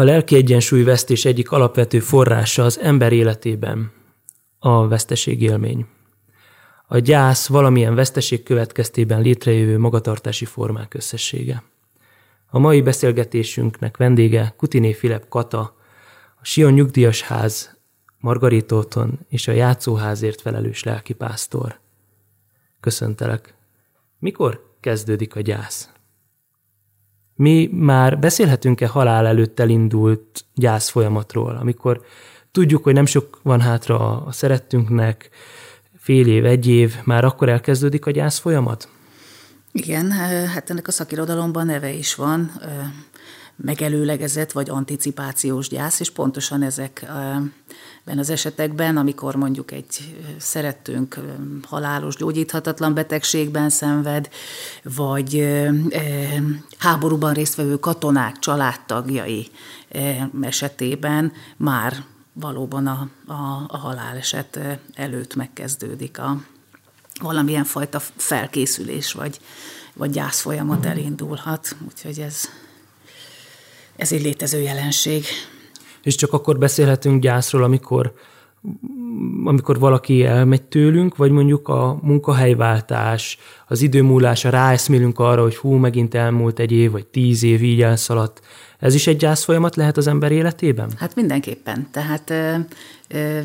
A lelki egyensúlyvesztés egyik alapvető forrása az ember életében a veszteségélmény. A gyász valamilyen veszteség következtében létrejövő magatartási formák összessége. A mai beszélgetésünknek vendége Kutiné Filip Kata, a Sion Nyugdíjas Ház Margaritóton és a játszóházért felelős lelkipásztor. Köszöntelek. Mikor kezdődik a gyász? Mi már beszélhetünk-e halál előtt elindult gyász folyamatról, amikor tudjuk, hogy nem sok van hátra a szerettünknek, fél év, egy év, már akkor elkezdődik a gyász folyamat? Igen, hát ennek a szakirodalomban neve is van, megelőlegezett vagy anticipációs gyász, és pontosan ezekben az esetekben, amikor mondjuk egy szerettünk halálos, gyógyíthatatlan betegségben szenved, vagy háborúban résztvevő katonák családtagjai esetében már valóban a, a, a haláleset előtt megkezdődik a valamilyen fajta felkészülés, vagy, vagy gyász folyamat elindulhat. Úgyhogy ez, ez egy létező jelenség. És csak akkor beszélhetünk gyászról, amikor amikor valaki elmegy tőlünk, vagy mondjuk a munkahelyváltás, az idő múlása, ráeszmélünk arra, hogy hú, megint elmúlt egy év, vagy tíz év így elszaladt. Ez is egy gyász folyamat lehet az ember életében? Hát mindenképpen. Tehát ö, ö,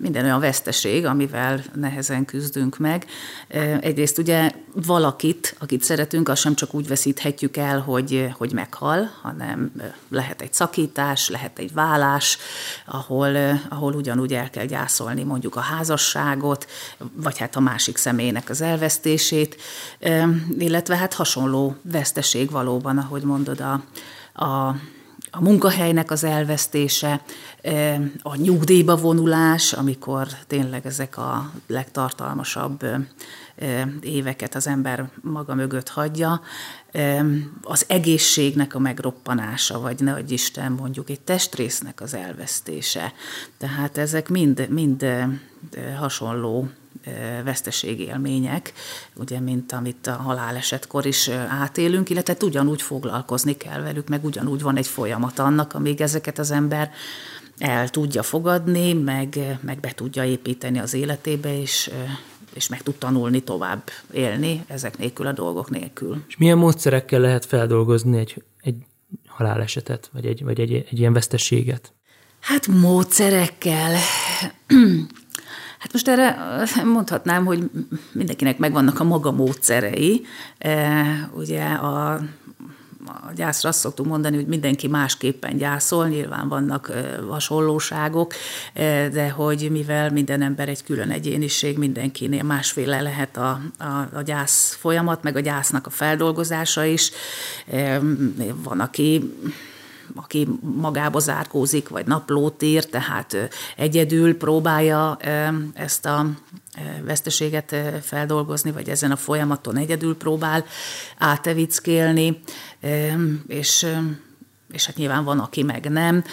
minden olyan veszteség, amivel nehezen küzdünk meg. Egyrészt ugye valakit, akit szeretünk, azt sem csak úgy veszíthetjük el, hogy, hogy meghal, hanem lehet egy szakítás, lehet egy vállás, ahol, ahol ugyanúgy el kell gyászolni mondjuk a házasságot, vagy hát a másik személynek az elvesztését, illetve hát hasonló veszteség valóban, ahogy mondod, a, a a munkahelynek az elvesztése, a nyugdíjba vonulás, amikor tényleg ezek a legtartalmasabb éveket az ember maga mögött hagyja, az egészségnek a megroppanása, vagy ne adj Isten mondjuk egy testrésznek az elvesztése. Tehát ezek mind, mind hasonló veszteségélmények, ugye, mint amit a halálesetkor is átélünk, illetve ugyanúgy foglalkozni kell velük, meg ugyanúgy van egy folyamat annak, amíg ezeket az ember el tudja fogadni, meg, meg be tudja építeni az életébe, és, és meg tud tanulni tovább élni ezek nélkül a dolgok nélkül. És milyen módszerekkel lehet feldolgozni egy, egy halálesetet, vagy egy, vagy egy, egy ilyen veszteséget? Hát módszerekkel. Hát most erre mondhatnám, hogy mindenkinek megvannak a maga módszerei. Ugye a, a gyászra azt szoktuk mondani, hogy mindenki másképpen gyászol, nyilván vannak hasonlóságok, de hogy mivel minden ember egy külön egyéniség, mindenkinél másféle lehet a, a, a gyász folyamat, meg a gyásznak a feldolgozása is. Van, aki aki magába zárkózik, vagy naplót ír, tehát egyedül próbálja ezt a veszteséget feldolgozni, vagy ezen a folyamaton egyedül próbál átevickélni, és, és hát nyilván van, aki meg nem.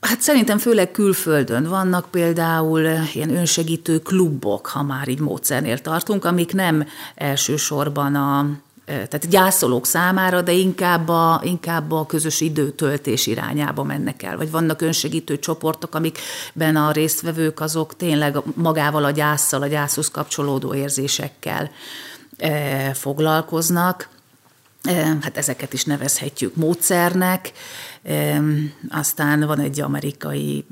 Hát szerintem főleg külföldön vannak például ilyen önsegítő klubok, ha már így módszernél tartunk, amik nem elsősorban a, tehát gyászolók számára, de inkább a, inkább a közös időtöltés irányába mennek el. Vagy vannak önsegítő csoportok, amikben a résztvevők azok tényleg magával a gyászsal, a gyászhoz kapcsolódó érzésekkel foglalkoznak. Hát ezeket is nevezhetjük módszernek. Aztán van egy amerikai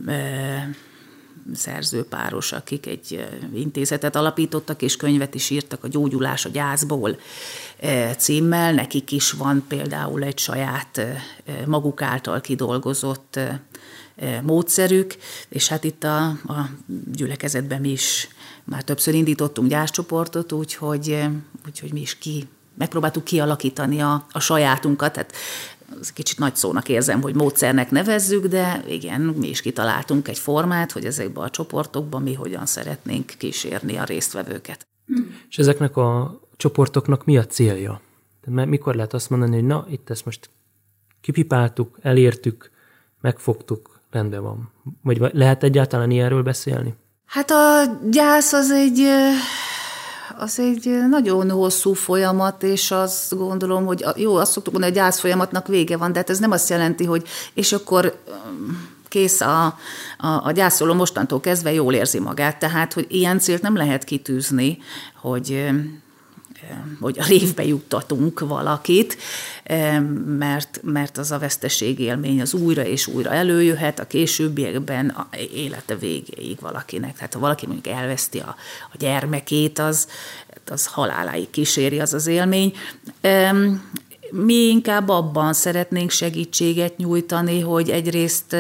szerzőpáros, akik egy intézetet alapítottak, és könyvet is írtak a gyógyulás a gyászból címmel. Nekik is van például egy saját maguk által kidolgozott módszerük, és hát itt a, a gyülekezetben mi is már többször indítottunk gyászcsoportot, úgyhogy, úgyhogy mi is ki megpróbáltuk kialakítani a, a sajátunkat, tehát az kicsit nagy szónak érzem, hogy módszernek nevezzük, de igen, mi is kitaláltunk egy formát, hogy ezekben a csoportokban mi hogyan szeretnénk kísérni a résztvevőket. És ezeknek a csoportoknak mi a célja? Mert mikor lehet azt mondani, hogy na, itt ezt most kipipáltuk, elértük, megfogtuk, rendben van. Vagy lehet egyáltalán ilyenről beszélni? Hát a gyász az egy az egy nagyon hosszú folyamat, és azt gondolom, hogy jó, azt szoktuk mondani, hogy a gyász folyamatnak vége van, de hát ez nem azt jelenti, hogy és akkor kész a, a, a gyászoló mostantól kezdve jól érzi magát. Tehát, hogy ilyen célt nem lehet kitűzni, hogy hogy a révbe juttatunk valakit, mert, mert az a veszteség élmény az újra és újra előjöhet a későbbiekben a élete végéig valakinek. Tehát ha valaki mondjuk elveszti a, a gyermekét, az, az haláláig kíséri az az élmény. Mi inkább abban szeretnénk segítséget nyújtani, hogy egyrészt,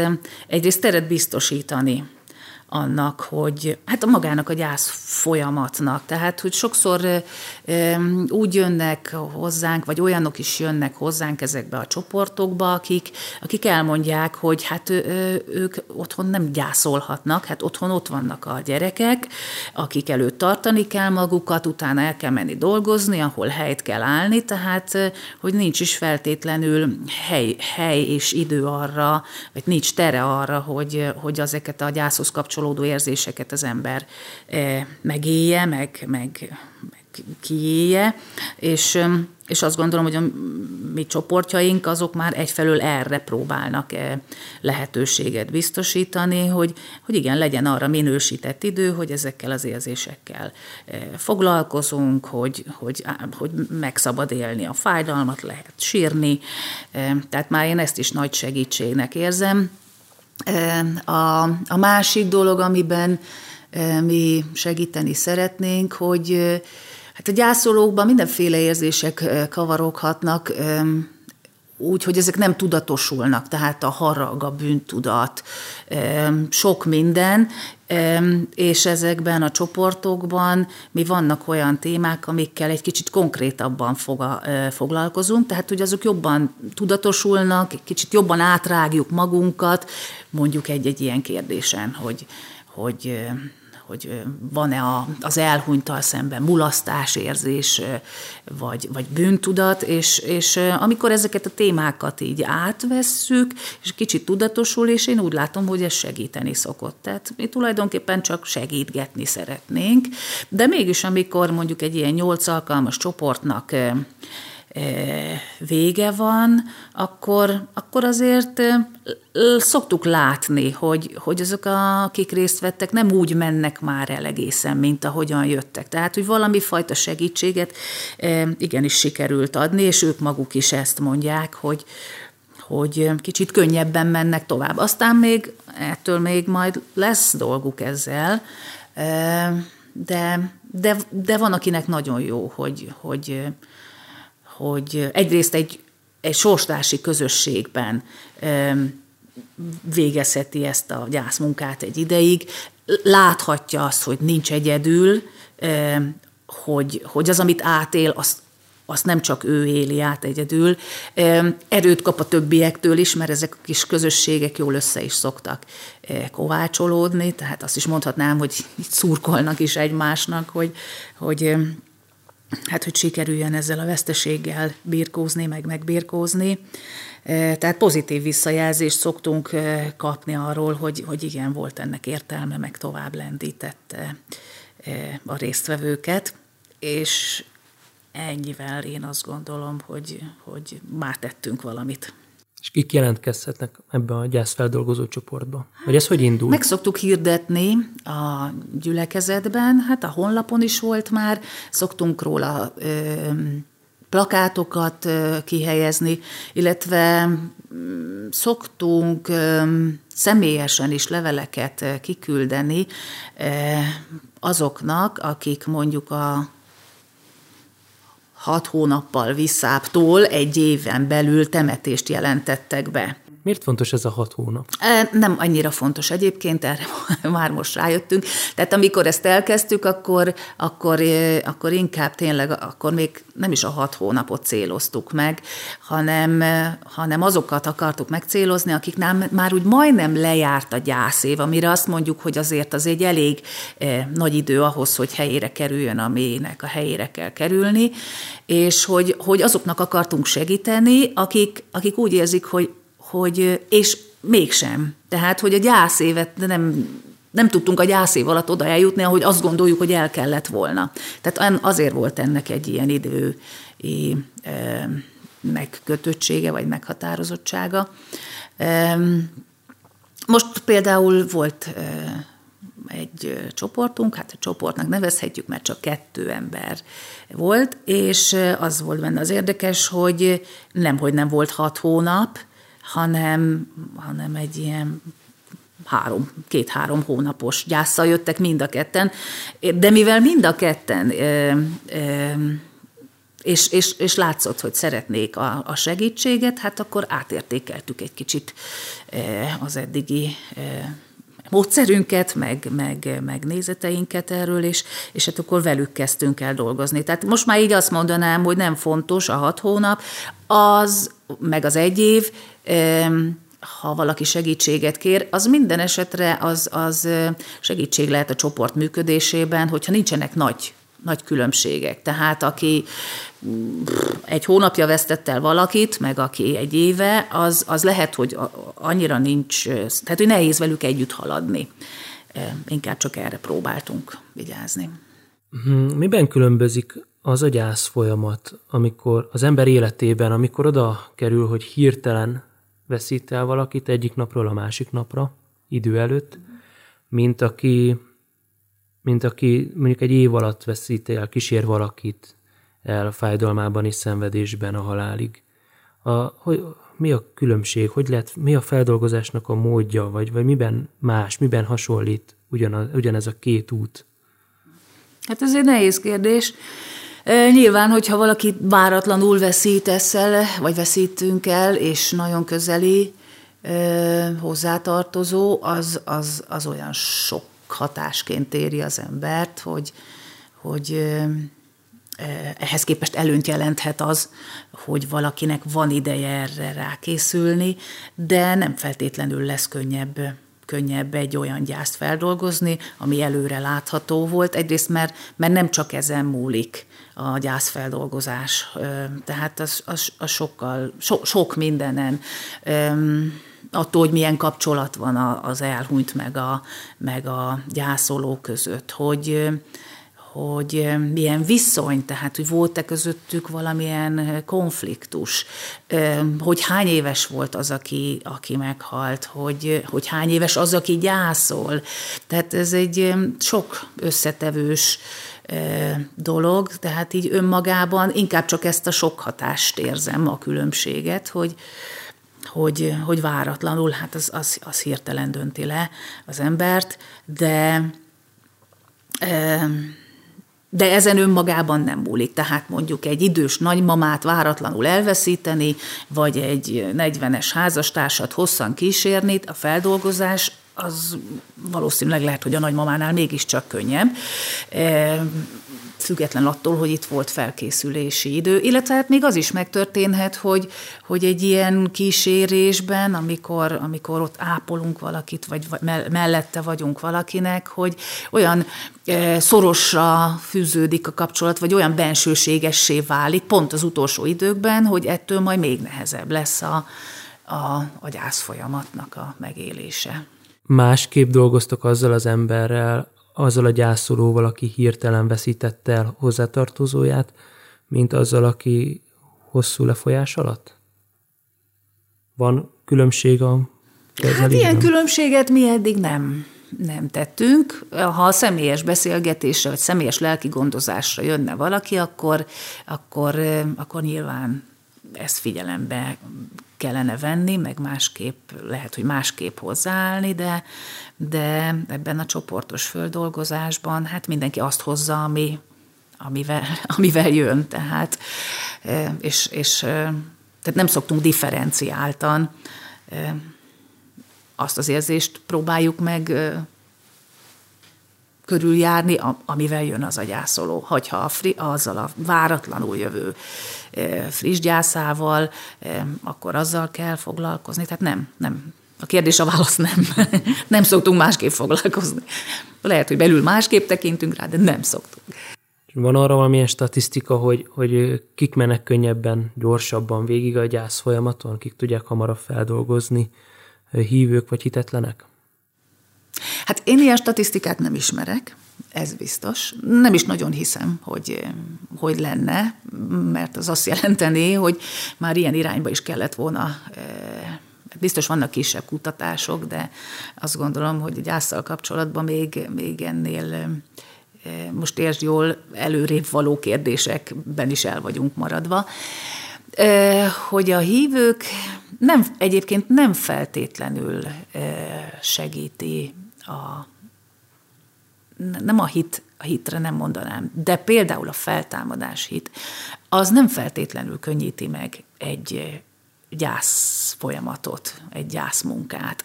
egyrészt teret biztosítani annak, hogy hát a magának a gyász folyamatnak. Tehát, hogy sokszor úgy jönnek hozzánk, vagy olyanok is jönnek hozzánk ezekbe a csoportokba, akik, akik elmondják, hogy hát ők otthon nem gyászolhatnak, hát otthon ott vannak a gyerekek, akik előtt tartani kell magukat, utána el kell menni dolgozni, ahol helyt kell állni, tehát hogy nincs is feltétlenül hely, hely és idő arra, vagy nincs tere arra, hogy, hogy ezeket a gyászhoz kapcsolódó érzéseket az ember megélje, meg, meg, meg kiélje, és, és azt gondolom, hogy a mi csoportjaink azok már egyfelől erre próbálnak lehetőséget biztosítani, hogy, hogy igen, legyen arra minősített idő, hogy ezekkel az érzésekkel foglalkozunk, hogy, hogy, hogy megszabad élni a fájdalmat, lehet sírni, tehát már én ezt is nagy segítségnek érzem. A, a másik dolog, amiben mi segíteni szeretnénk, hogy hát a gyászolókban mindenféle érzések kavaroghatnak, úgy, hogy ezek nem tudatosulnak, tehát a harag, a bűntudat, sok minden, és ezekben a csoportokban mi vannak olyan témák, amikkel egy kicsit konkrétabban foglalkozunk, tehát hogy azok jobban tudatosulnak, kicsit jobban átrágjuk magunkat, mondjuk egy-egy ilyen kérdésen, hogy, hogy hogy van-e a, az elhunytal szemben mulasztásérzés, vagy, vagy bűntudat, és, és amikor ezeket a témákat így átvesszük, és kicsit tudatosul, és én úgy látom, hogy ez segíteni szokott. Tehát mi tulajdonképpen csak segítgetni szeretnénk, de mégis amikor mondjuk egy ilyen nyolc alkalmas csoportnak vége van, akkor, akkor azért szoktuk látni, hogy, hogy azok, akik részt vettek, nem úgy mennek már el egészen, mint ahogyan jöttek. Tehát, hogy valami fajta segítséget igenis sikerült adni, és ők maguk is ezt mondják, hogy, hogy kicsit könnyebben mennek tovább. Aztán még ettől még majd lesz dolguk ezzel, de, de, de van, akinek nagyon jó, hogy, hogy, hogy egyrészt egy, egy sorstársi közösségben végezheti ezt a gyászmunkát egy ideig, láthatja azt, hogy nincs egyedül, hogy, hogy az, amit átél, azt, azt nem csak ő éli át egyedül. Erőt kap a többiektől is, mert ezek a kis közösségek jól össze is szoktak kovácsolódni, tehát azt is mondhatnám, hogy itt szurkolnak is egymásnak, hogy, hogy hát hogy sikerüljön ezzel a veszteséggel birkózni, meg megbirkózni. E, tehát pozitív visszajelzést szoktunk e, kapni arról, hogy, hogy igen, volt ennek értelme, meg tovább lendítette e, a résztvevőket, és ennyivel én azt gondolom, hogy, hogy már tettünk valamit. És kik jelentkezhetnek ebbe a gyászfeldolgozó csoportba? Vagy ez hogy indul? Meg szoktuk hirdetni a gyülekezetben, hát a honlapon is volt már, szoktunk róla ö, plakátokat ö, kihelyezni, illetve mm, szoktunk ö, személyesen is leveleket kiküldeni azoknak, akik mondjuk a hat hónappal visszáptól egy éven belül temetést jelentettek be. Miért fontos ez a hat hónap? Nem annyira fontos egyébként, erre már most rájöttünk. Tehát amikor ezt elkezdtük, akkor, akkor, akkor inkább tényleg, akkor még nem is a hat hónapot céloztuk meg, hanem, hanem azokat akartuk megcélozni, akiknál már úgy majdnem lejárt a gyászév, amire azt mondjuk, hogy azért az egy elég nagy idő ahhoz, hogy helyére kerüljön, aminek a helyére kell kerülni, és hogy, hogy azoknak akartunk segíteni, akik, akik úgy érzik, hogy hogy, és mégsem. Tehát, hogy a gyászévet nem nem tudtunk a gyászév alatt oda eljutni, ahogy azt gondoljuk, hogy el kellett volna. Tehát azért volt ennek egy ilyen idő megkötöttsége, vagy meghatározottsága. Most például volt egy csoportunk, hát a csoportnak nevezhetjük, mert csak kettő ember volt, és az volt benne az érdekes, hogy nem, hogy nem volt hat hónap, hanem, hanem egy ilyen három, két-három hónapos gyászsal jöttek mind a ketten, de mivel mind a ketten és, és, és látszott, hogy szeretnék a, a segítséget, hát akkor átértékeltük egy kicsit az eddigi módszerünket, meg, meg, meg nézeteinket erről, és, és hát akkor velük kezdtünk el dolgozni. Tehát most már így azt mondanám, hogy nem fontos a hat hónap, az, meg az egy év, ha valaki segítséget kér, az minden esetre az, az segítség lehet a csoport működésében, hogyha nincsenek nagy nagy különbségek. Tehát aki egy hónapja vesztett el valakit, meg aki egy éve, az, az lehet, hogy annyira nincs, tehát hogy nehéz velük együtt haladni. Inkább csak erre próbáltunk vigyázni. Mhm. Miben különbözik az a gyász folyamat, amikor az ember életében, amikor oda kerül, hogy hirtelen veszít el valakit egyik napról a másik napra, idő előtt, mint aki mint aki mondjuk egy év alatt veszít el, kísér valakit el fájdalmában és szenvedésben a halálig. A, hogy, mi a különbség, hogy lehet, mi a feldolgozásnak a módja, vagy, vagy miben más, miben hasonlít ugyanaz, ugyanez a két út? Hát ez egy nehéz kérdés. Nyilván, hogyha valaki váratlanul veszít eszel, vagy veszítünk el, és nagyon közeli hozzátartozó, az, az, az olyan sok hatásként éri az embert, hogy, hogy ehhez képest előnyt jelenthet az, hogy valakinek van ideje erre rákészülni, de nem feltétlenül lesz könnyebb könnyebb egy olyan gyászt feldolgozni, ami előre látható volt. Egyrészt, mert, mert nem csak ezen múlik a gyászfeldolgozás, tehát az, az, az sokkal, so, sok mindenen attól, hogy milyen kapcsolat van az elhunyt meg a, meg a gyászoló között, hogy, hogy milyen viszony, tehát hogy volt-e közöttük valamilyen konfliktus, hogy hány éves volt az, aki, aki meghalt, hogy, hogy hány éves az, aki gyászol. Tehát ez egy sok összetevős dolog, tehát így önmagában inkább csak ezt a sok hatást érzem, a különbséget, hogy, hogy, hogy váratlanul, hát az, az, az hirtelen dönti le az embert, de de ezen önmagában nem múlik. Tehát mondjuk egy idős nagymamát váratlanul elveszíteni, vagy egy 40-es házastársat hosszan kísérni, a feldolgozás az valószínűleg lehet, hogy a nagymamánál mégiscsak könnyebb független attól, hogy itt volt felkészülési idő, illetve hát még az is megtörténhet, hogy, hogy egy ilyen kísérésben, amikor, amikor ott ápolunk valakit, vagy mellette vagyunk valakinek, hogy olyan e, szorosra fűződik a kapcsolat, vagy olyan bensőségessé válik, pont az utolsó időkben, hogy ettől majd még nehezebb lesz a, a, gyász folyamatnak a megélése. Másképp dolgoztok azzal az emberrel, azzal a gyászolóval, aki hirtelen veszítette el hozzátartozóját, mint azzal, aki hosszú lefolyás alatt? Van különbség a Hát ilyen különbséget mi eddig nem, nem tettünk. Ha a személyes beszélgetésre, vagy személyes lelki gondozásra jönne valaki, akkor, akkor, akkor nyilván ezt figyelembe kellene venni, meg másképp, lehet, hogy másképp hozzáállni, de, de ebben a csoportos földolgozásban hát mindenki azt hozza, ami, amivel, amivel jön, tehát, és, és tehát nem szoktunk differenciáltan azt az érzést próbáljuk meg körüljárni, amivel jön az a gyászoló. Hogyha a fri, azzal a váratlanul jövő friss gyászával, akkor azzal kell foglalkozni. Tehát nem, nem. A kérdés a válasz nem. nem szoktunk másképp foglalkozni. Lehet, hogy belül másképp tekintünk rá, de nem szoktunk. Van arra valamilyen statisztika, hogy, hogy kik mennek könnyebben, gyorsabban végig a gyász folyamaton, kik tudják hamarabb feldolgozni, hívők vagy hitetlenek? Hát én ilyen statisztikát nem ismerek, ez biztos. Nem is nagyon hiszem, hogy, hogy lenne, mert az azt jelenteni, hogy már ilyen irányba is kellett volna Biztos vannak kisebb kutatások, de azt gondolom, hogy a gyászsal kapcsolatban még, még ennél most értsd jól, előrébb való kérdésekben is el vagyunk maradva. Hogy a hívők nem, egyébként nem feltétlenül segíti a nem a hit, a hitre nem mondanám, de például a feltámadás hit, az nem feltétlenül könnyíti meg egy gyász folyamatot, egy gyászmunkát.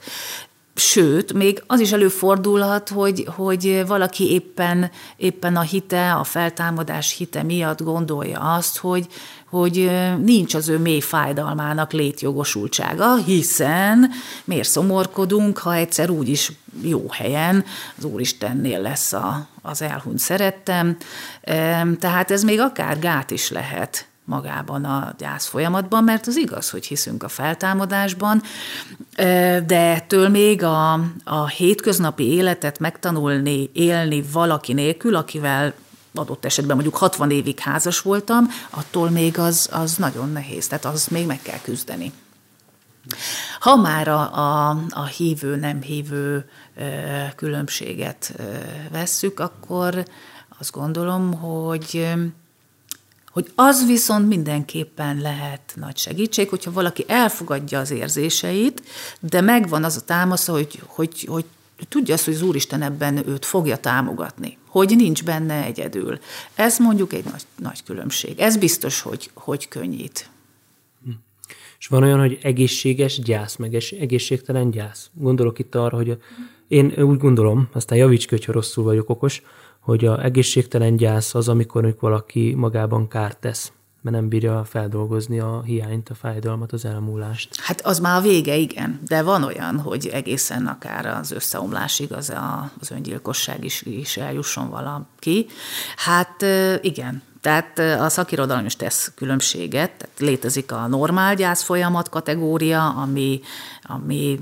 Sőt, még az is előfordulhat, hogy, hogy valaki éppen, éppen a hite, a feltámadás hite miatt gondolja azt, hogy, hogy nincs az ő mély fájdalmának létjogosultsága, hiszen miért szomorkodunk, ha egyszer úgyis jó helyen az Úristennél lesz a, az elhunyt szerettem. Tehát ez még akár gát is lehet magában a gyász folyamatban, mert az igaz, hogy hiszünk a feltámadásban, de ettől még a, a hétköznapi életet megtanulni, élni valaki nélkül, akivel adott esetben mondjuk 60 évig házas voltam, attól még az, az nagyon nehéz, tehát az még meg kell küzdeni. Ha már a, a, a hívő-nem hívő különbséget vesszük, akkor azt gondolom, hogy hogy az viszont mindenképpen lehet nagy segítség, hogyha valaki elfogadja az érzéseit, de megvan az a támasza, hogy, hogy, hogy tudja azt, hogy az Úristen ebben őt fogja támogatni, hogy nincs benne egyedül. Ez mondjuk egy nagy, nagy különbség. Ez biztos, hogy, hogy könnyít. És van olyan, hogy egészséges gyász, meg egészségtelen gyász. Gondolok itt arra, hogy én úgy gondolom, aztán javíts ki, hogyha rosszul vagyok okos, hogy a egészségtelen gyász az, amikor valaki magában kárt tesz, mert nem bírja feldolgozni a hiányt, a fájdalmat, az elmúlást. Hát az már a vége, igen, de van olyan, hogy egészen akár az összeomlásig az, a, az öngyilkosság is, is eljusson valaki. Hát igen, tehát a szakirodalom is tesz különbséget, tehát létezik a normál gyász folyamat kategória, ami, ami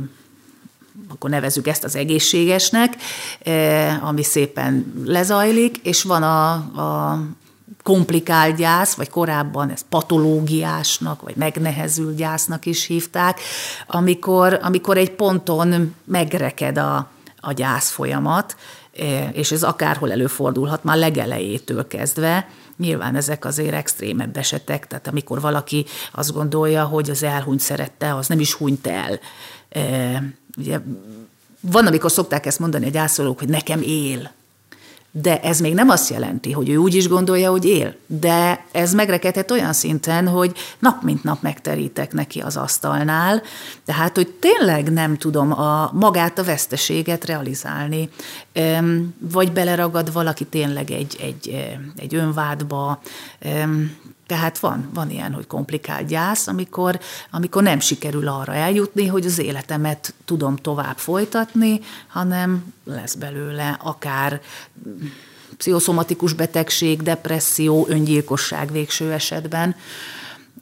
akkor nevezük ezt az egészségesnek, eh, ami szépen lezajlik, és van a, a komplikált gyász, vagy korábban ez patológiásnak, vagy megnehezült gyásznak is hívták, amikor, amikor egy ponton megreked a, a gyász folyamat, eh, és ez akárhol előfordulhat, már legelejétől kezdve, Nyilván ezek azért extrémebb esetek, tehát amikor valaki azt gondolja, hogy az elhunyt szerette, az nem is hunyt el. Ugye van, amikor szokták ezt mondani a gyászolók, hogy nekem él. De ez még nem azt jelenti, hogy ő úgy is gondolja, hogy él. De ez megrekedhet olyan szinten, hogy nap mint nap megterítek neki az asztalnál, tehát, hogy tényleg nem tudom a, magát a veszteséget realizálni. Vagy beleragad valaki tényleg egy, egy, egy önvádba, tehát van, van ilyen, hogy komplikált gyász, amikor, amikor nem sikerül arra eljutni, hogy az életemet tudom tovább folytatni, hanem lesz belőle akár pszichoszomatikus betegség, depresszió, öngyilkosság végső esetben.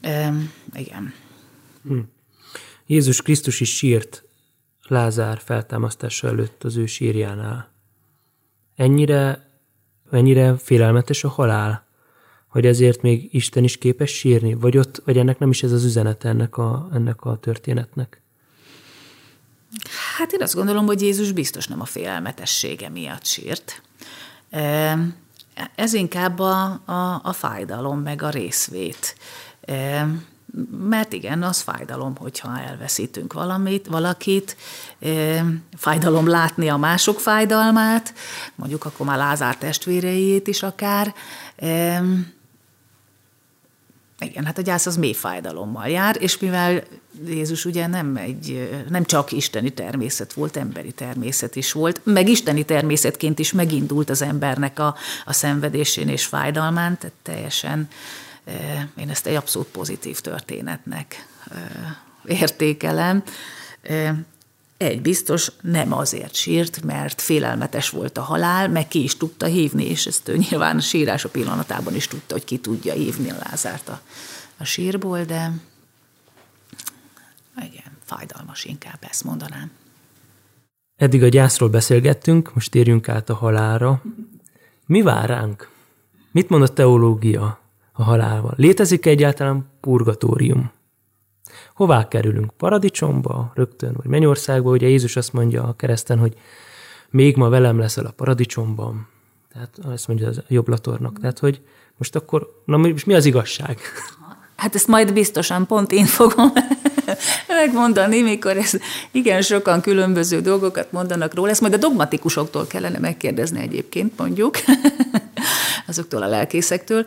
E, igen. Hm. Jézus Krisztus is sírt Lázár feltámasztása előtt az ő sírjánál. Ennyire, ennyire félelmetes a halál? Hogy ezért még Isten is képes sírni? Vagy, ott, vagy ennek nem is ez az üzenet ennek a, ennek a történetnek? Hát én azt gondolom, hogy Jézus biztos nem a félelmetessége miatt sírt. Ez inkább a, a, a fájdalom, meg a részvét. Mert igen, az fájdalom, hogyha elveszítünk valamit, valakit, fájdalom látni a mások fájdalmát, mondjuk akkor már Lázár testvéreit is akár, igen, hát a gyász az mély fájdalommal jár, és mivel Jézus ugye nem, egy, nem csak isteni természet volt, emberi természet is volt, meg isteni természetként is megindult az embernek a, a szenvedésén és fájdalmán, tehát teljesen én ezt egy abszolút pozitív történetnek értékelem. Egy biztos, nem azért sírt, mert félelmetes volt a halál, meg ki is tudta hívni, és ezt ő nyilván a sírása pillanatában is tudta, hogy ki tudja hívni a Lázárt a, a sírból, de igen, fájdalmas inkább ezt mondanám. Eddig a gyászról beszélgettünk, most térjünk át a halálra. Mi vár ránk? Mit mond a teológia a halálval? Létezik -e egyáltalán purgatórium? Hová kerülünk? Paradicsomba rögtön, vagy Mennyországba? Ugye Jézus azt mondja a kereszten, hogy még ma velem leszel a paradicsomban. Tehát ezt mondja az jobblatornak. Tehát, hogy most akkor, na most mi az igazság? Hát ezt majd biztosan pont én fogom megmondani, mikor ez igen sokan különböző dolgokat mondanak róla. Ezt majd a dogmatikusoktól kellene megkérdezni egyébként, mondjuk, azoktól a lelkészektől.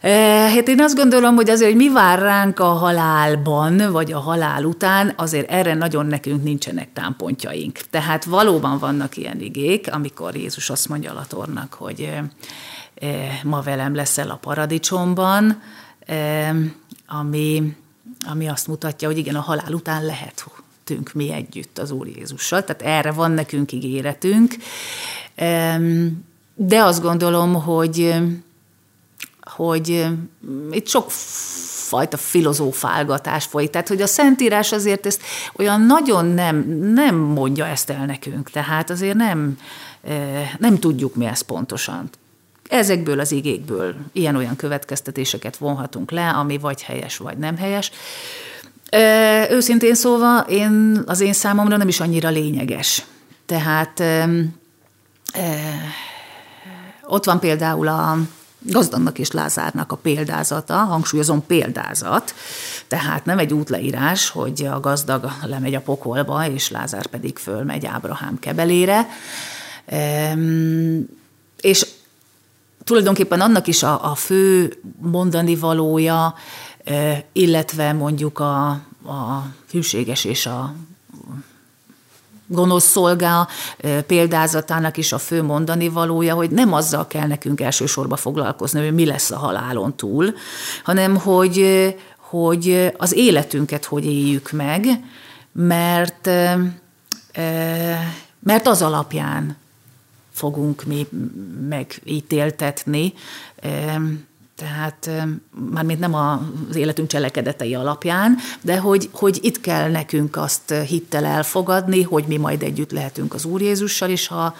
Eh, hát én azt gondolom, hogy azért, hogy mi vár ránk a halálban, vagy a halál után, azért erre nagyon nekünk nincsenek támpontjaink. Tehát valóban vannak ilyen igék, amikor Jézus azt mondja Latornak, hogy eh, eh, ma velem leszel a paradicsomban, ami, ami azt mutatja, hogy igen, a halál után lehetünk mi együtt az Úr Jézussal. Tehát erre van nekünk ígéretünk. De azt gondolom, hogy hogy itt sok fajta filozófálgatás folyik. Tehát, hogy a Szentírás azért ezt olyan nagyon nem, nem mondja ezt el nekünk. Tehát azért nem, nem tudjuk mi ez pontosan. Ezekből az igékből ilyen-olyan következtetéseket vonhatunk le, ami vagy helyes, vagy nem helyes. Őszintén szólva, én, az én számomra nem is annyira lényeges. Tehát ott van például a Gazdannak és Lázárnak a példázata, hangsúlyozom példázat, tehát nem egy útleírás, hogy a gazdag lemegy a pokolba, és Lázár pedig fölmegy Ábrahám kebelére. És tulajdonképpen annak is a, a fő mondani valója, illetve mondjuk a, a hűséges és a gonosz szolgá példázatának is a fő mondani valója, hogy nem azzal kell nekünk elsősorban foglalkozni, hogy mi lesz a halálon túl, hanem hogy, hogy az életünket hogy éljük meg, mert, mert az alapján fogunk mi megítéltetni, tehát mármint nem az életünk cselekedetei alapján, de hogy, hogy itt kell nekünk azt hittel elfogadni, hogy mi majd együtt lehetünk az Úr Jézussal, és ha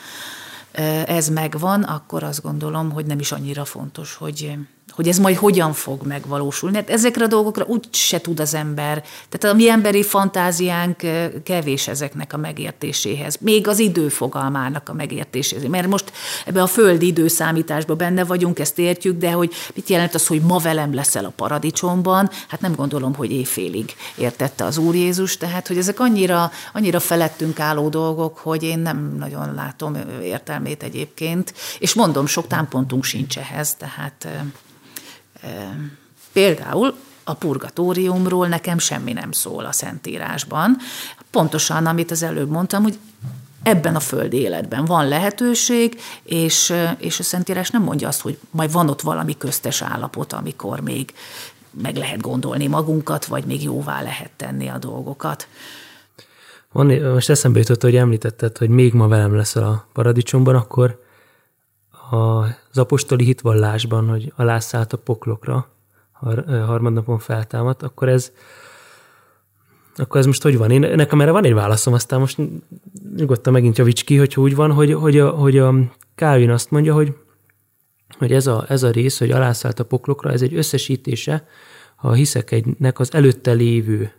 ez megvan, akkor azt gondolom, hogy nem is annyira fontos, hogy, hogy ez majd hogyan fog megvalósulni. Hát ezekre a dolgokra úgy se tud az ember. Tehát a mi emberi fantáziánk kevés ezeknek a megértéséhez. Még az idő fogalmának a megértéséhez. Mert most ebbe a földi időszámításban benne vagyunk, ezt értjük, de hogy mit jelent az, hogy ma velem leszel a paradicsomban, hát nem gondolom, hogy éjfélig értette az Úr Jézus, tehát hogy ezek annyira, annyira felettünk álló dolgok, hogy én nem nagyon látom értelmét egyébként. És mondom, sok támpontunk sincs ehhez, tehát Például a purgatóriumról nekem semmi nem szól a Szentírásban. Pontosan, amit az előbb mondtam, hogy ebben a földi életben van lehetőség, és, és a Szentírás nem mondja azt, hogy majd van ott valami köztes állapot, amikor még meg lehet gondolni magunkat, vagy még jóvá lehet tenni a dolgokat. Van, most eszembe jutott, hogy említetted, hogy még ma velem lesz a paradicsomban, akkor az apostoli hitvallásban, hogy alászállt a poklokra, harmadnapon feltámadt, akkor ez akkor ez most hogy van? Én, nekem erre van egy válaszom, aztán most nyugodtan megint javíts ki, hogyha úgy van, hogy, hogy, a, hogy a Calvin azt mondja, hogy, hogy ez, a, ez a rész, hogy alászállt a poklokra, ez egy összesítése a hiszek egynek az előtte lévő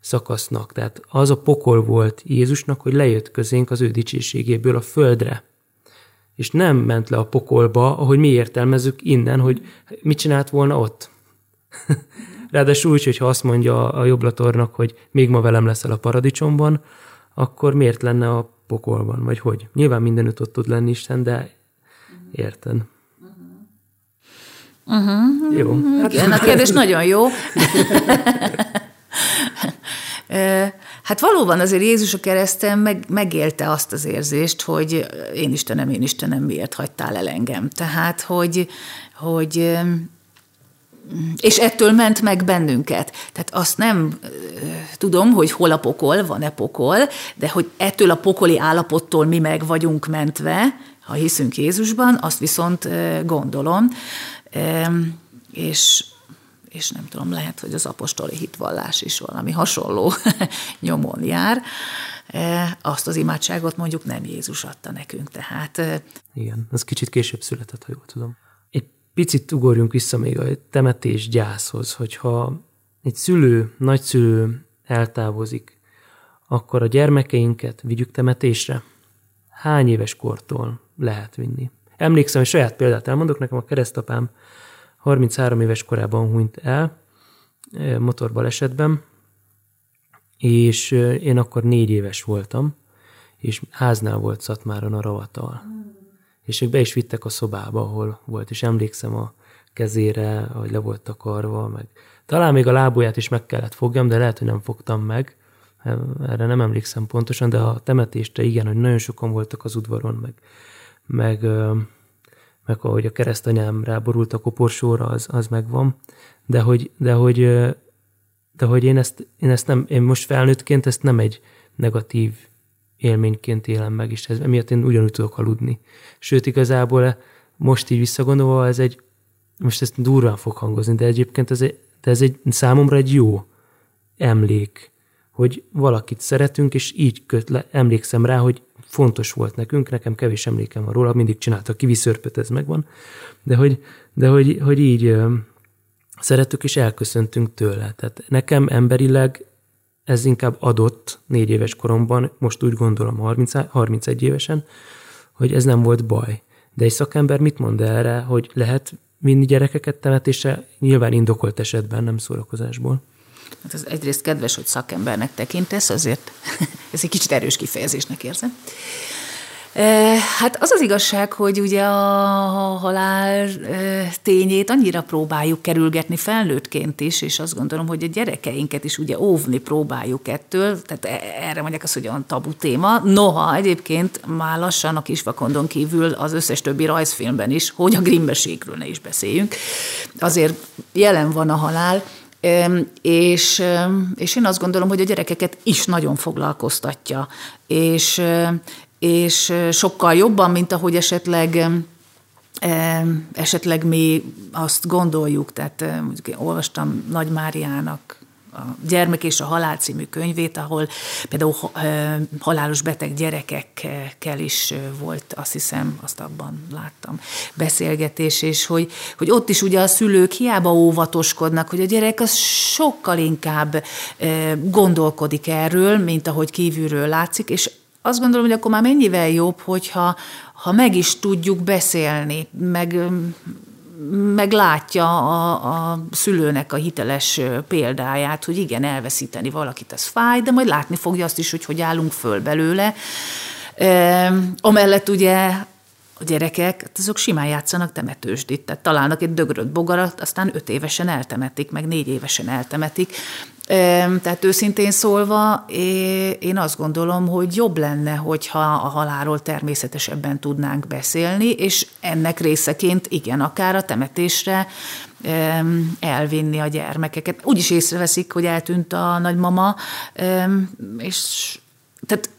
szakasznak. Tehát az a pokol volt Jézusnak, hogy lejött közénk az ő dicsőségéből a földre és nem ment le a pokolba, ahogy mi értelmezzük innen, hogy mit csinált volna ott. Ráadásul úgy, hogyha azt mondja a jobblatornak, hogy még ma velem leszel a paradicsomban, akkor miért lenne a pokolban, vagy hogy? Nyilván mindenütt ott tud lenni Isten, de érted. Uh-huh. Jó. Hát, Igen, a kérdés nagyon jó. Hát valóban azért Jézus a kereszten meg, megélte azt az érzést, hogy én Istenem, én Istenem, miért hagytál el engem. Tehát, hogy, hogy és ettől ment meg bennünket. Tehát azt nem tudom, hogy hol a pokol, van-e pokol, de hogy ettől a pokoli állapottól mi meg vagyunk mentve, ha hiszünk Jézusban, azt viszont gondolom. És és nem tudom, lehet, hogy az apostoli hitvallás is valami hasonló nyomon jár. azt az imádságot mondjuk nem Jézus adta nekünk. Tehát, Igen, az kicsit később született, ha jól tudom. Egy picit ugorjunk vissza még a temetés gyászhoz, hogyha egy szülő, nagyszülő eltávozik, akkor a gyermekeinket vigyük temetésre? Hány éves kortól lehet vinni? Emlékszem, hogy saját példát elmondok, nekem a keresztapám 33 éves korában hunyt el, motorbalesetben, és én akkor négy éves voltam, és háznál volt Szatmáron a ravatal. És ők be is vittek a szobába, ahol volt, és emlékszem a kezére, hogy le volt takarva, meg talán még a lábujját is meg kellett fogjam, de lehet, hogy nem fogtam meg, erre nem emlékszem pontosan, de a temetésre igen, hogy nagyon sokan voltak az udvaron, meg, meg, meg ahogy a keresztanyám ráborult a koporsóra, az, az megvan, de hogy, de hogy, de hogy én, ezt, én ezt nem, én most felnőttként ezt nem egy negatív élményként élem meg, és ez, emiatt én ugyanúgy tudok aludni. Sőt, igazából most így visszagondolva, ez egy, most ezt durván fog hangozni, de egyébként ez egy, de ez egy számomra egy jó emlék, hogy valakit szeretünk, és így köt le, emlékszem rá, hogy fontos volt nekünk, nekem kevés emlékem van róla, mindig csinálta kiviszörpöt, ez megvan, de hogy, de hogy, hogy így szerettük és elköszöntünk tőle. Tehát nekem emberileg ez inkább adott négy éves koromban, most úgy gondolom 30, 31 évesen, hogy ez nem volt baj. De egy szakember mit mond erre, hogy lehet vinni gyerekeket temetésre, nyilván indokolt esetben, nem szórakozásból? Hát ez egyrészt kedves, hogy szakembernek tekintesz, azért ez egy kicsit erős kifejezésnek érzem. Hát az az igazság, hogy ugye a halál tényét annyira próbáljuk kerülgetni felnőttként is, és azt gondolom, hogy a gyerekeinket is ugye óvni próbáljuk ettől, tehát e, erre mondják azt, hogy olyan tabu téma. Noha egyébként már lassan a kisvakondon kívül az összes többi rajzfilmben is, hogy a grimbeségről ne is beszéljünk, azért jelen van a halál, és, és én azt gondolom, hogy a gyerekeket is nagyon foglalkoztatja, és, és sokkal jobban, mint ahogy esetleg esetleg mi azt gondoljuk, tehát mondjuk én olvastam Nagy Máriának a Gyermek és a Halál című könyvét, ahol például halálos beteg gyerekekkel is volt, azt hiszem, azt abban láttam beszélgetés, és hogy, hogy ott is ugye a szülők hiába óvatoskodnak, hogy a gyerek az sokkal inkább gondolkodik erről, mint ahogy kívülről látszik, és azt gondolom, hogy akkor már mennyivel jobb, hogyha ha meg is tudjuk beszélni, meg, meg látja a, a szülőnek a hiteles példáját, hogy igen, elveszíteni valakit, ez fáj, de majd látni fogja azt is, hogy hogy állunk föl belőle. E, amellett ugye a gyerekek, hát azok simán játszanak temetősdit, tehát találnak egy dögrött bogarat, aztán öt évesen eltemetik, meg négy évesen eltemetik. Tehát őszintén szólva, én azt gondolom, hogy jobb lenne, hogyha a halálról természetesebben tudnánk beszélni, és ennek részeként igen, akár a temetésre elvinni a gyermekeket. Úgy is észreveszik, hogy eltűnt a nagymama, és tehát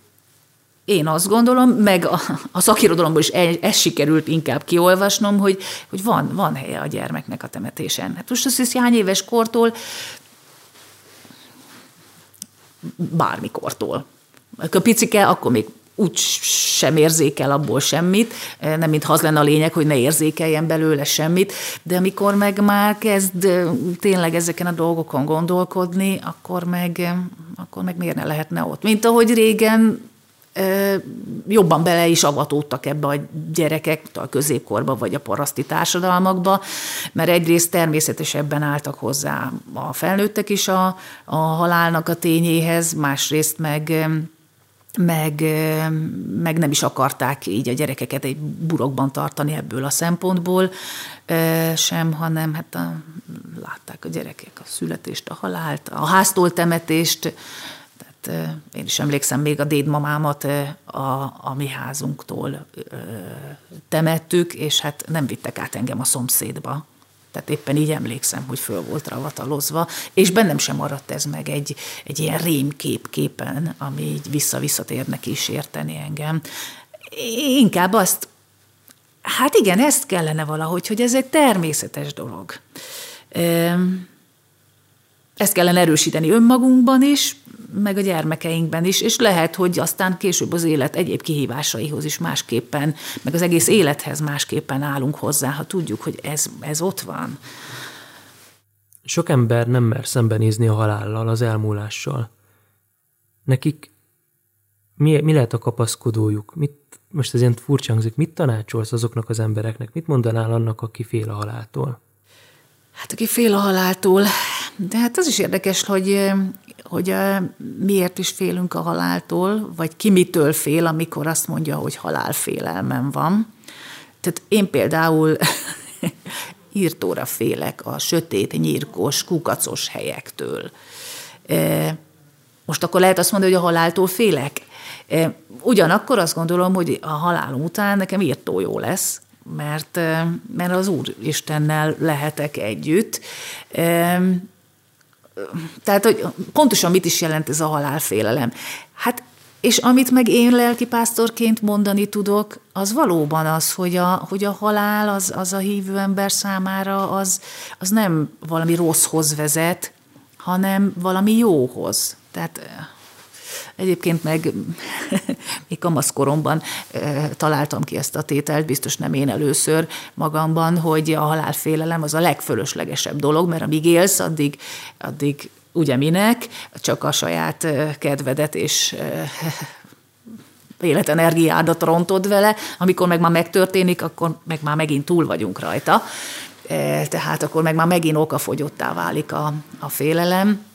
én azt gondolom, meg a, a szakirodalomból is ez sikerült inkább kiolvasnom, hogy, hogy van, van helye a gyermeknek a temetésen. Hát most azt hisz, hány éves kortól bármikortól. A picike, akkor még úgy sem érzékel abból semmit, nem mintha az lenne a lényeg, hogy ne érzékeljen belőle semmit, de amikor meg már kezd tényleg ezeken a dolgokon gondolkodni, akkor meg, akkor meg miért ne lehetne ott. Mint ahogy régen jobban bele is avatódtak ebbe a gyerekek a középkorba vagy a paraszti társadalmakba, mert egyrészt természetesebben álltak hozzá a felnőttek is a, a halálnak a tényéhez, másrészt meg meg, meg nem is akarták így a gyerekeket egy burokban tartani ebből a szempontból sem, hanem hát a, látták a gyerekek a születést, a halált, a háztól temetést, én is emlékszem még a dédmamámat a, a mi házunktól temettük, és hát nem vittek át engem a szomszédba. Tehát éppen így emlékszem, hogy föl volt ravatalozva, és bennem sem maradt ez meg egy, egy ilyen rémkép képen, ami így vissza-visszatérne kísérteni engem. Inkább azt, hát igen, ezt kellene valahogy, hogy ez egy természetes dolog. Ezt kellene erősíteni önmagunkban is, meg a gyermekeinkben is, és lehet, hogy aztán később az élet egyéb kihívásaihoz is másképpen, meg az egész élethez másképpen állunk hozzá, ha tudjuk, hogy ez, ez ott van. Sok ember nem mer szembenézni a halállal, az elmúlással. Nekik mi, mi lehet a kapaszkodójuk? Mit, most ez ilyen furcsa hangzik, mit tanácsolsz azoknak az embereknek? Mit mondanál annak, aki fél a haláltól? Hát aki fél a haláltól, de hát az is érdekes, hogy, hogy miért is félünk a haláltól, vagy ki mitől fél, amikor azt mondja, hogy halálfélelmem van. Tehát én például írtóra félek a sötét, nyírkos, kukacos helyektől. Most akkor lehet azt mondani, hogy a haláltól félek? Ugyanakkor azt gondolom, hogy a halálom után nekem írtó jó lesz, mert, mert az Úr Istennel lehetek együtt. Tehát, hogy pontosan mit is jelent ez a halálfélelem? Hát és amit meg én lelkipásztorként mondani tudok, az valóban az, hogy a, hogy a halál az, az a hívő ember számára az, az nem valami rosszhoz vezet, hanem valami jóhoz. Tehát Egyébként meg még kamaszkoromban találtam ki ezt a tételt, biztos nem én először magamban, hogy a halálfélelem az a legfölöslegesebb dolog, mert amíg élsz, addig, addig ugye minek, csak a saját kedvedet és életenergiádat rontod vele, amikor meg már megtörténik, akkor meg már megint túl vagyunk rajta. Tehát akkor meg már megint okafogyottá válik a, a félelem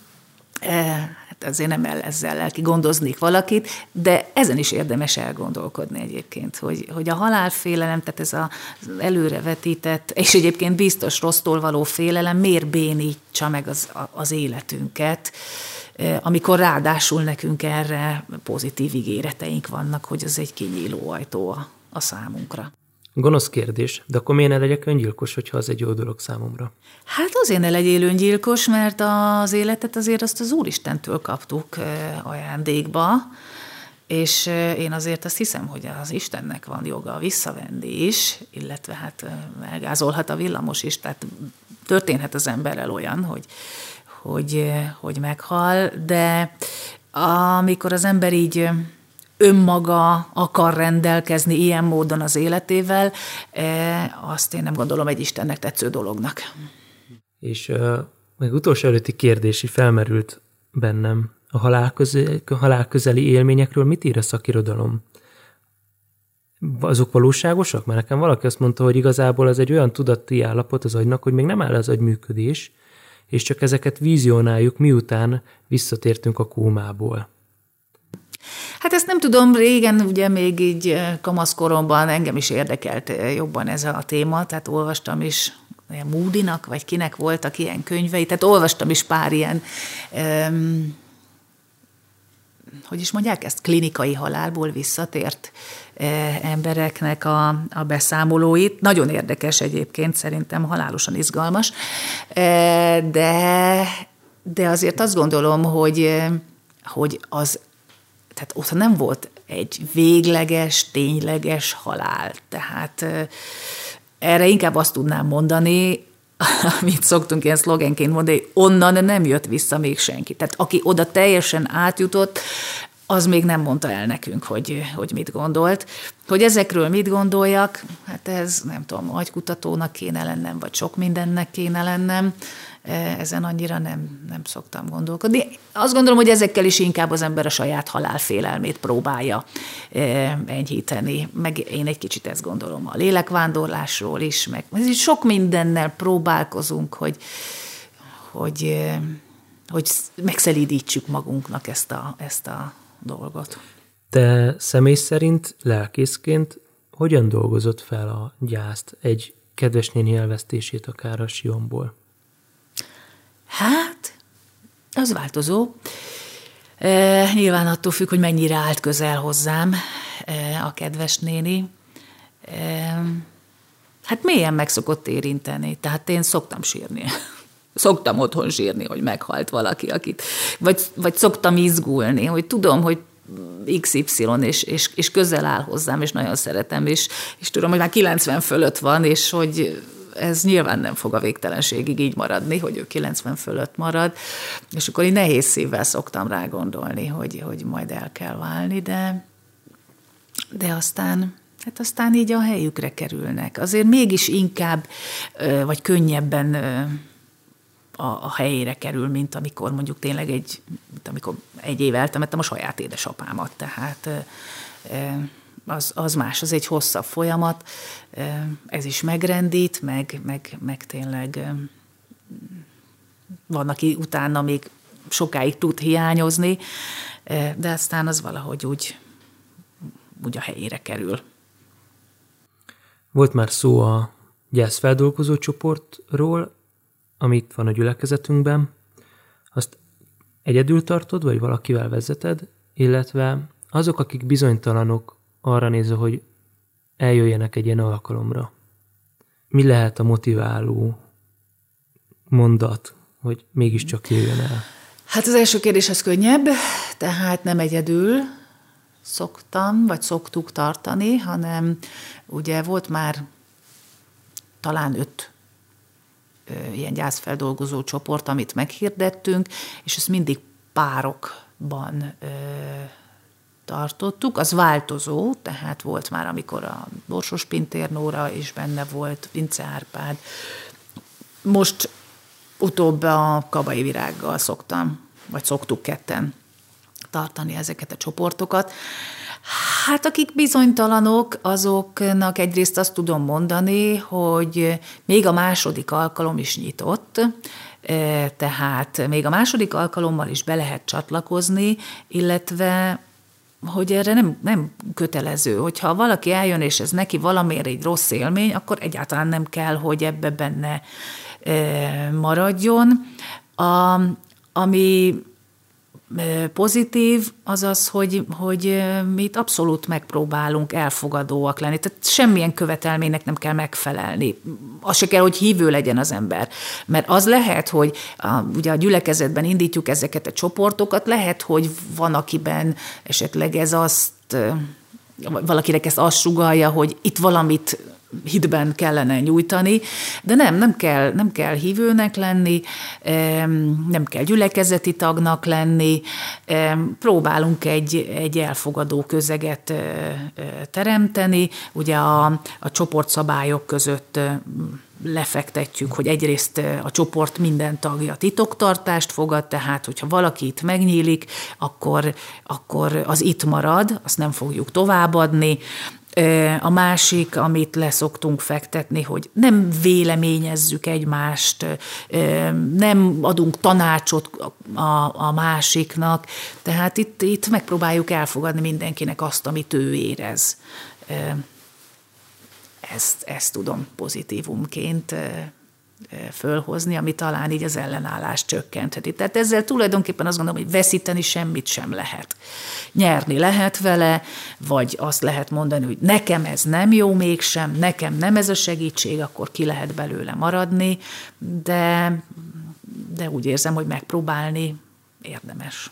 azért nem el ezzel lelki gondoznék valakit, de ezen is érdemes elgondolkodni egyébként, hogy, hogy a halálfélelem, tehát ez az előrevetített, és egyébként biztos rossztól való félelem miért bénítsa meg az, az életünket, eh, amikor ráadásul nekünk erre pozitív ígéreteink vannak, hogy az egy kinyíló ajtó a, a számunkra. Gonosz kérdés, de akkor miért ne legyek öngyilkos, hogyha az egy jó dolog számomra? Hát azért ne legyél öngyilkos, mert az életet azért azt az Úristentől kaptuk ajándékba, és én azért azt hiszem, hogy az Istennek van joga visszavenni is, illetve hát elgázolhat a villamos is, tehát történhet az emberrel olyan, hogy, hogy, hogy meghal, de amikor az ember így önmaga akar rendelkezni ilyen módon az életével, e, azt én nem gondolom egy Istennek tetsző dolognak. És uh, meg utolsó előtti kérdési felmerült bennem a halál, közeli, a halál közeli élményekről mit ír a szakirodalom? Azok valóságosak? Mert nekem valaki azt mondta, hogy igazából ez egy olyan tudati állapot az agynak, hogy még nem áll az agy működés, és csak ezeket vízionáljuk, miután visszatértünk a kómából. Hát ezt nem tudom, régen ugye még így eh, kamaszkoromban engem is érdekelt eh, jobban ez a téma, tehát olvastam is Moody-nak, vagy kinek voltak ilyen könyvei, tehát olvastam is pár ilyen, um, hogy is mondják ezt, klinikai halálból visszatért eh, embereknek a, a beszámolóit. Nagyon érdekes egyébként, szerintem halálosan izgalmas, de, de azért azt gondolom, hogy, hogy az tehát ott nem volt egy végleges, tényleges halál. Tehát erre inkább azt tudnám mondani, amit szoktunk ilyen szlogenként mondani, onnan nem jött vissza még senki. Tehát aki oda teljesen átjutott, az még nem mondta el nekünk, hogy, hogy mit gondolt. Hogy ezekről mit gondoljak, hát ez nem tudom, agykutatónak kéne lennem, vagy sok mindennek kéne lennem, Eh, ezen annyira nem, nem szoktam gondolkodni. Azt gondolom, hogy ezekkel is inkább az ember a saját halálfélelmét próbálja eh, enyhíteni. Meg én egy kicsit ezt gondolom a lélekvándorlásról is, meg sok mindennel próbálkozunk, hogy, hogy, eh, hogy megszelídítsük magunknak ezt a, ezt a dolgot. Te személy szerint lelkészként hogyan dolgozott fel a gyászt, egy kedves néni elvesztését akár a Sionból? Hát, az változó. E, nyilván attól függ, hogy mennyire állt közel hozzám e, a kedves néni. E, hát mélyen meg szokott érinteni, tehát én szoktam sírni. Szoktam otthon sírni, hogy meghalt valaki, akit, vagy, vagy szoktam izgulni, hogy tudom, hogy XY, és, és, és közel áll hozzám, és nagyon szeretem, és, és tudom, hogy már 90 fölött van, és hogy ez nyilván nem fog a végtelenségig így maradni, hogy ő 90 fölött marad, és akkor én nehéz szívvel szoktam rá gondolni, hogy, hogy majd el kell válni, de, de aztán Hát aztán így a helyükre kerülnek. Azért mégis inkább, vagy könnyebben a, a helyére kerül, mint amikor mondjuk tényleg egy, mint amikor egy év eltemettem a saját édesapámat. Tehát az, az más, az egy hosszabb folyamat, ez is megrendít, meg, meg, meg tényleg van, aki utána még sokáig tud hiányozni, de aztán az valahogy úgy, úgy a helyére kerül. Volt már szó a gyászfeldolgozó csoportról, amit van a gyülekezetünkben. Azt egyedül tartod, vagy valakivel vezeted, illetve azok, akik bizonytalanok arra nézve, hogy eljöjjenek egy ilyen alkalomra. Mi lehet a motiváló mondat, hogy mégiscsak jöjjön el? Hát az első kérdés az könnyebb, tehát nem egyedül szoktam, vagy szoktuk tartani, hanem ugye volt már talán öt ilyen gyászfeldolgozó csoport, amit meghirdettünk, és ezt mindig párokban tartottuk. Az változó, tehát volt már, amikor a Borsos Pintér Nóra is benne volt, Vince Árpád. Most utóbb a Kabai Virággal szoktam, vagy szoktuk ketten tartani ezeket a csoportokat. Hát akik bizonytalanok, azoknak egyrészt azt tudom mondani, hogy még a második alkalom is nyitott, e, tehát még a második alkalommal is be lehet csatlakozni, illetve hogy erre nem, nem kötelező. Hogyha valaki eljön, és ez neki valamiért egy rossz élmény, akkor egyáltalán nem kell, hogy ebbe benne e, maradjon. A, ami pozitív az az, hogy, hogy mi itt abszolút megpróbálunk elfogadóak lenni. Tehát semmilyen követelménynek nem kell megfelelni. Az se kell, hogy hívő legyen az ember. Mert az lehet, hogy a, ugye a gyülekezetben indítjuk ezeket a csoportokat, lehet, hogy van, akiben esetleg ez azt valakinek ezt azt sugalja, hogy itt valamit hitben kellene nyújtani, de nem, nem kell, nem kell hívőnek lenni, nem kell gyülekezeti tagnak lenni, próbálunk egy, egy elfogadó közeget teremteni, ugye a, a csoportszabályok között lefektetjük, hogy egyrészt a csoport minden tagja titoktartást fogad, tehát hogyha valaki itt megnyílik, akkor, akkor az itt marad, azt nem fogjuk továbbadni, a másik, amit leszoktunk fektetni, hogy nem véleményezzük egymást, nem adunk tanácsot a, a másiknak, tehát itt, itt megpróbáljuk elfogadni mindenkinek azt, amit ő érez. Ezt, ezt tudom pozitívumként fölhozni, ami talán így az ellenállást csökkentheti. Tehát ezzel tulajdonképpen azt gondolom, hogy veszíteni semmit sem lehet. Nyerni lehet vele, vagy azt lehet mondani, hogy nekem ez nem jó mégsem, nekem nem ez a segítség, akkor ki lehet belőle maradni, de, de úgy érzem, hogy megpróbálni érdemes.